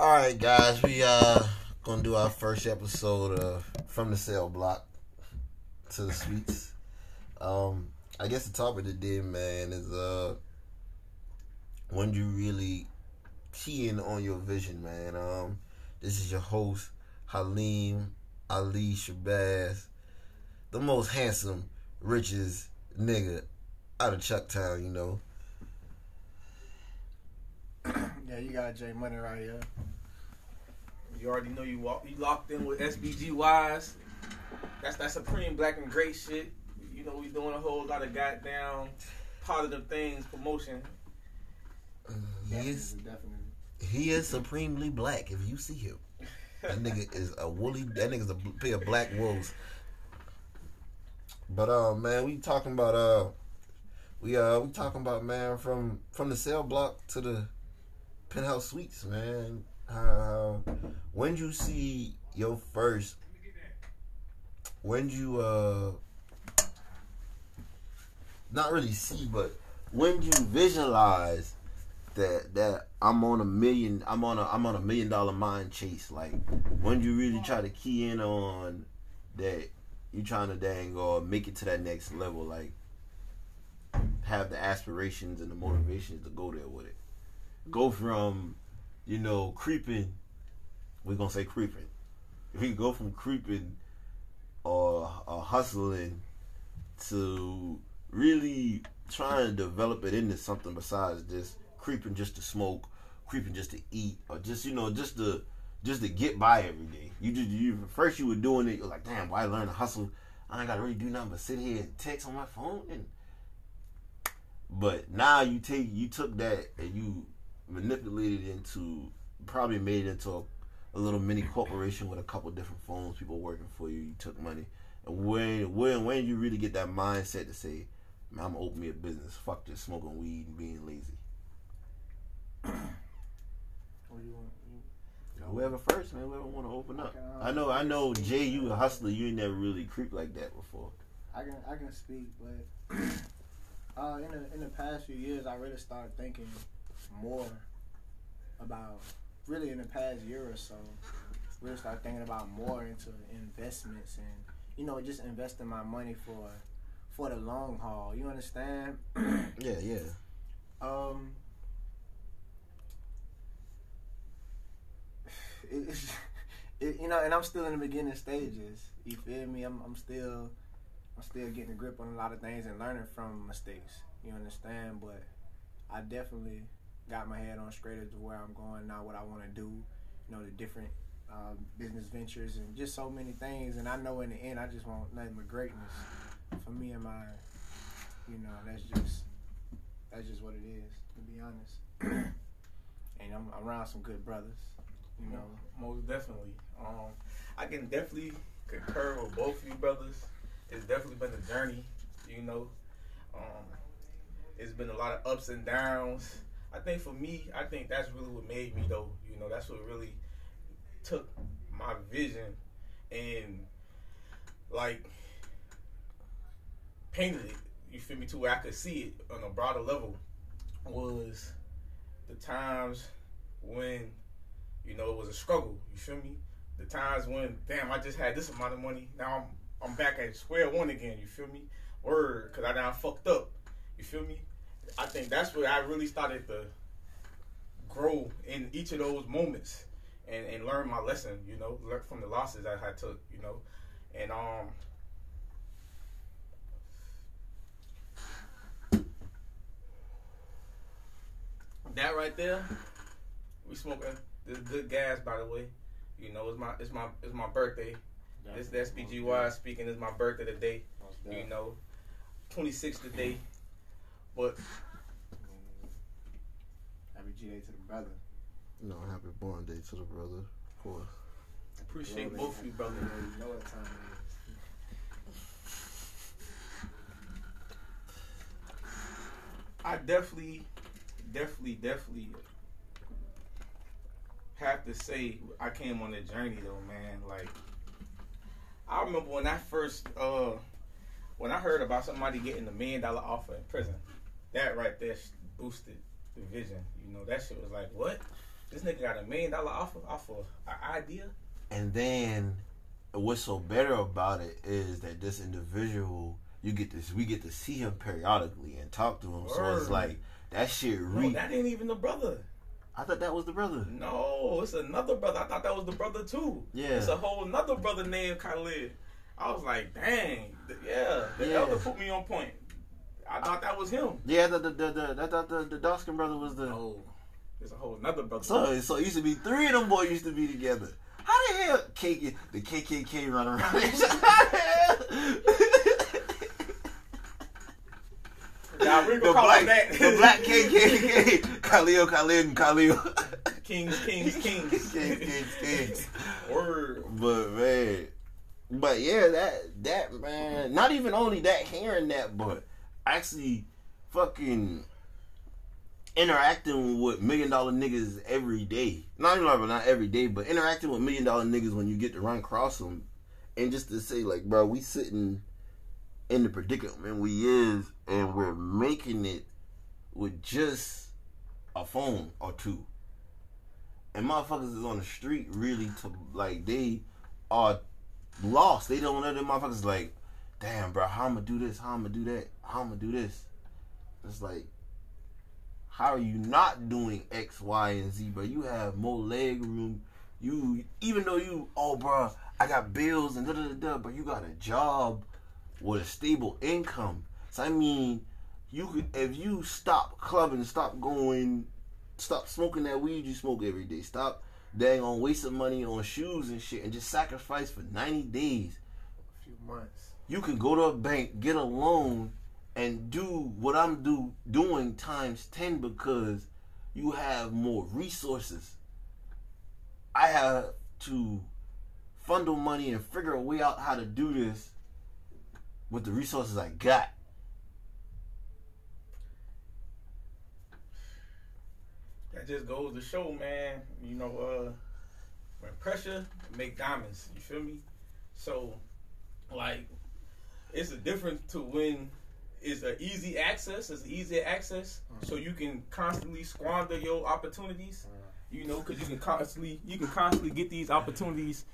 All right, guys, we uh gonna do our first episode of from the cell block to the suites. Um, I guess the topic today, man, is uh when you really key in on your vision, man. Um, this is your host Halim Ali Shabazz, the most handsome, richest nigga out of Chucktown, you know. yeah, you got J Money right here. You already know you walk, you locked in with SBG Wise. That's that supreme black and great shit. You know we doing a whole lot of goddamn positive things, promotion. He is definitely. he is supremely black. If you see him, that nigga is a woolly. That nigga's a pair of black wolves. But uh, man, we talking about uh, we uh, we talking about man from from the cell block to the penthouse suites, man. How when you see your first, when you uh, not really see, but when you visualize that that I'm on a million I'm on a I'm on a million dollar mind chase. Like when you really try to key in on that you trying to dang or make it to that next level, like have the aspirations and the motivations to go there with it. Go from, you know, creeping we're gonna say creeping. If we go from creeping or, or hustling to really trying to develop it into something besides just creeping just to smoke, creeping just to eat, or just you know just to just to get by every day. You just you first you were doing it. You're like, damn, why learn to hustle? I ain't gotta really do nothing but sit here and text on my phone. And but now you take you took that and you manipulated into probably made it into a, a little mini corporation with a couple different phones, people working for you. You took money. And when when when you really get that mindset to say, man, I'm gonna open me a business. Fuck just smoking weed and being lazy. What do you want? You, Whoever first, man, whoever want to open up. Uh, I know, I know, Jay, you a hustler. You ain't never really creeped like that before. I can I can speak, but uh, in the in the past few years, I really started thinking more about really in the past year or so. Really start thinking about more into investments and you know just investing my money for for the long haul. You understand? Yeah, yeah. Um, it's, it, you know, and I'm still in the beginning stages. You feel me? I'm, I'm still, I'm still getting a grip on a lot of things and learning from mistakes. You understand? But I definitely got my head on straight as to where I'm going now, what I want to do. You know, the different uh, business ventures and just so many things. And I know in the end, I just want nothing but greatness for me and my, you know, that's just that's just what it is, to be honest. and I'm around some good brothers, you know. Most definitely. Um, I can definitely concur with both of you brothers. It's definitely been a journey, you know. Um, it's been a lot of ups and downs. I think for me, I think that's really what made me though. You know, that's what really took my vision and like painted it. You feel me to where I could see it on a broader level was the times when you know it was a struggle. You feel me? The times when damn I just had this amount of money. Now I'm I'm back at square one again. You feel me? Word, cause I done fucked up. You feel me? I think that's where I really started to grow in each of those moments and, and learn my lesson, you know, learn from the losses I had took, you know. And um that right there, we smoking this good gas by the way. You know, it's my it's my it's my birthday. This is SPGY speaking, it's my birthday today. You know. Twenty sixth today. But Happy G Day to the brother. You know, happy born day to the brother, of course. appreciate Well, both of you brother. You know, know what time it I definitely, definitely, definitely have to say I came on a journey though, man. Like I remember when I first uh when I heard about somebody getting a million dollar offer in prison, that right there boosted the vision. You know, that shit was like, what? This nigga got a million dollar offer off of an idea. And then what's so better about it is that this individual you get this we get to see him periodically and talk to him. So it's like that shit No, that ain't even the brother. I thought that was the brother. No, it's another brother. I thought that was the brother too. Yeah. It's a whole another brother named Khalid. I was like, dang, yeah. The Yeah. elder put me on point. I thought that was him. Yeah, the the the, the I thought the, the dark skin brother was the Oh, there's a whole another brother. So, so it used to be three of them boys used to be together. How the hell KK, the KKK run around? Nah, we the black, that. the black KKK, Khalil, Khalil, and Khalil. Kings, kings, kings. Kings, kings, kings. Word. But man, but yeah, that that man. Not even only that, hearing that, but actually, fucking interacting with million dollar niggas every day. Not even like, not every day, but interacting with million dollar niggas when you get to run across them, and just to say like, bro, we sitting in the predicament we is, and we're making it with just a phone or two. And motherfuckers is on the street really to like they are lost. They don't know them motherfuckers like, damn, bro, how I'm gonna do this? How I'm gonna do that? I'm gonna do this? It's like, how are you not doing X, Y, and Z? But you have more leg room. You even though you, oh, bro, I got bills and da da da da, but you got a job with a stable income. So I mean, you could if you stop clubbing, stop going, stop smoking that weed you smoke every day, stop dang on wasting money on shoes and shit, and just sacrifice for ninety days. A few months. You can go to a bank, get a loan, and do what I'm do doing times ten because you have more resources. I have to fundle money and figure a way out how to do this with the resources I got. That just goes to show, man. You know, uh, when pressure make diamonds. You feel me? So, like, it's a difference to when it's an easy access. It's easy access, so you can constantly squander your opportunities. You know, because you can constantly you can constantly get these opportunities.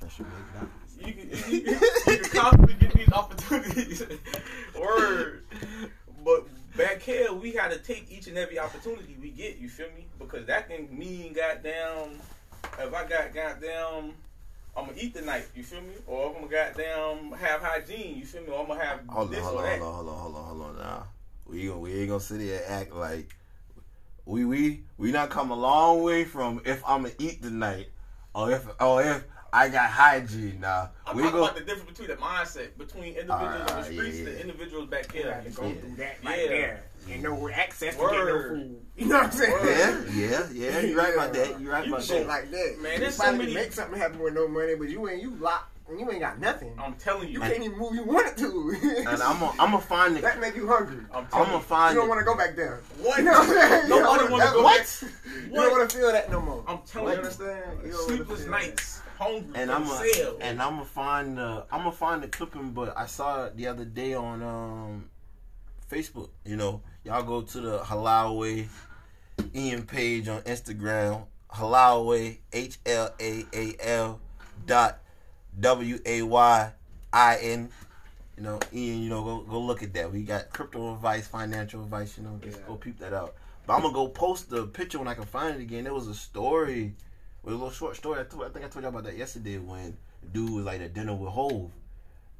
Pressure make diamonds. You can, you, you can constantly get these opportunities. Word. But back here, we had to take each and every opportunity we get. You feel me? Because that can mean goddamn. If I got goddamn, I'm gonna eat tonight. You feel me? Or I'm gonna goddamn have hygiene. You feel me? Or I'm gonna have Hold on, this hold or on, that. hold on, hold on, hold on, hold on. Now we we ain't gonna sit here and act like we we we not come a long way from if I'm gonna eat tonight or if or if I got hygiene. Now I'm we talking go. about the difference between the mindset between individuals on Alright, the ah, streets yeah, and yeah. individuals back You here. have to go Yeah. through that right Yeah. there. And no access to get no food. You know what I'm saying? Yeah, yeah, yeah. You right about that. You right You about Shit that. like that. Man, you there's so finally many- make something happen with no money, but you ain't you locked and you ain't got nothing. I'm telling you. you can't even move you wanted to. And I'm gonna I'm gonna find that make you hungry. I'm I'm gonna you. find You don't want to go back there. What? You know what I'm? You Nobody don't wanna go what? back. You don't want to feel that no more. I'm telling You you. understand? You Sleepless feel nights, hungry, and I'm a, and I'm gonna find the I'm gonna find the clipping, but I saw it the other day on um Facebook. You know, y'all go to the Halal Way Ian page on Instagram. Halal Way H L A A L dot W A Y I N. You know, Ian. You know, go go look at that. We got crypto advice, financial advice. You know, just Yeah. go peep that out. But I'm gonna go post the picture when I can find it again. There was a story, it was a little short story. I, told, I think I told y'all about that yesterday when dude was like at dinner with Hov,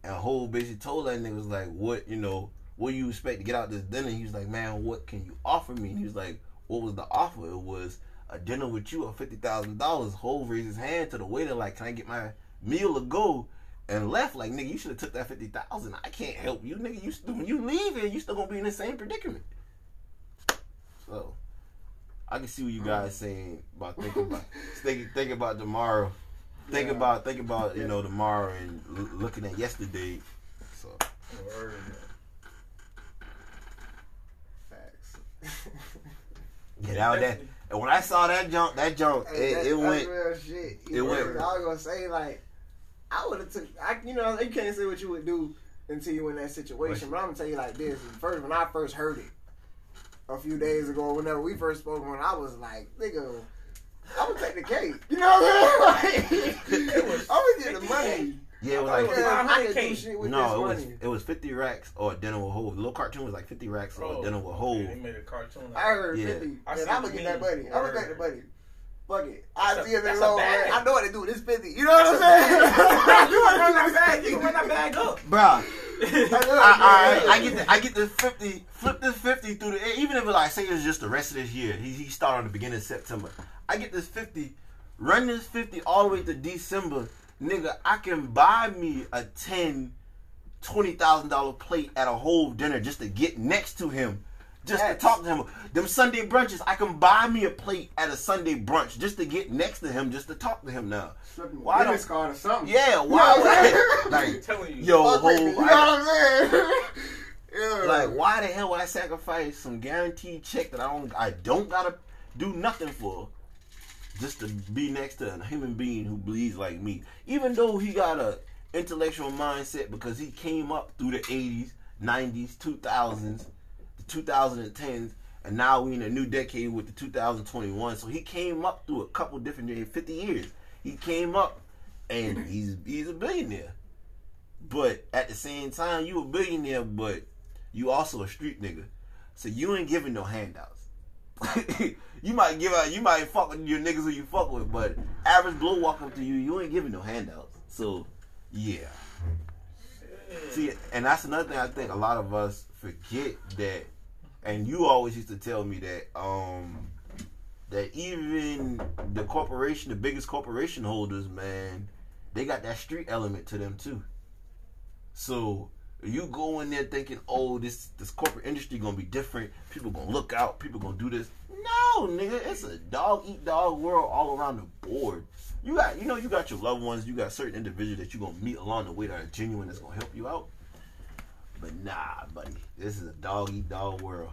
and Hov basically told that nigga was like, "What you know? What do you expect to get out this dinner?" He was like, "Man, what can you offer me?" And he was like, "What was the offer? It was a dinner with you of fifty thousand dollars." Hov raised his hand to the waiter like, "Can I get my meal to go?" And left like, "Nigga, you should have took that fifty thousand. I can't help you, nigga. You still, when you leave here, you still gonna be in the same predicament." So, I can see what you mm. guys saying about thinking about thinking think about tomorrow. Think Yeah. about think about you know tomorrow and l- looking at yesterday. So Word. Facts. Get out that. And when I saw that jump, that jump, Hey, it, that- it that's went. real shit. it went- I was gonna say like, I would have took. I, you know, you can't say what you would do until you were in that situation. But I'm gonna tell you like this: first, when I first heard it a few days ago, whenever we first spoke, when I was like, nigga, I'm gonna take the cake. You know what I'm saying? Like, I'm gonna get the money. Yeah, it was like it was Yeah, I can 500K. shit with no, this it was money. it was fifty racks or a dinner with Hov. The little cartoon was like fifty racks or Oh, a dinner with okay, Hov. They made a cartoon. I heard Yeah. 50. I and see I'm gonna get that mean. money. I'm gonna get the money. Fuck it. I That's see a- if that's a low. bag. I know what to do. This 50. You know what I'm saying? you want to run that bag. You run that bag up. Bruh, I, I, I, I to do. get the, I get the fifty, flip this fifty through the even if it like say it's just the rest of this year. He he started on the beginning of September. I get this fifty, run this fifty all the way to December, nigga. I can buy me a ten, twenty thousand dollar plate at a whole dinner just to get next to him. Just to talk to him. Them Sunday brunches, I can buy me a plate at a Sunday brunch just to get next to him, just to talk to him now. Flipping Why the don't- card or something. Yeah, why? You know what I'm like, telling you. yo, Fuck with me, Hov, You know what I'm saying? yeah. like, why the hell would I sacrifice some guaranteed check that I don't I don't gotta do nothing for just to be next to a human being who bleeds like me? Even though he got a intellectual mindset because he came up through the eighties, nineties, two thousands, the two thousand and tens, and now we in a new decade with the two thousand twenty one. So he came up through a couple different fifty years. He came up and he's he's a billionaire. But at the same time, you a billionaire, but you also a street nigga. So you ain't giving no handouts. you might give out, you might fuck with your niggas who you fuck with, but average blue walk up to you, you ain't giving no handouts. So yeah. See, and that's another thing I think a lot of us forget that, and you always used to tell me that, um, that even the corporation, the biggest corporation holders, man, they got that street element to them too. So you go in there thinking, oh, this this corporate industry gonna be different. People gonna look out. People gonna do this. No, nigga, it's a dog eat dog world all around the board. You got, you know, you got your loved ones. You got certain individuals that you gonna meet along the way that are genuine. That's gonna help you out. But nah, buddy, this is a dog eat dog world.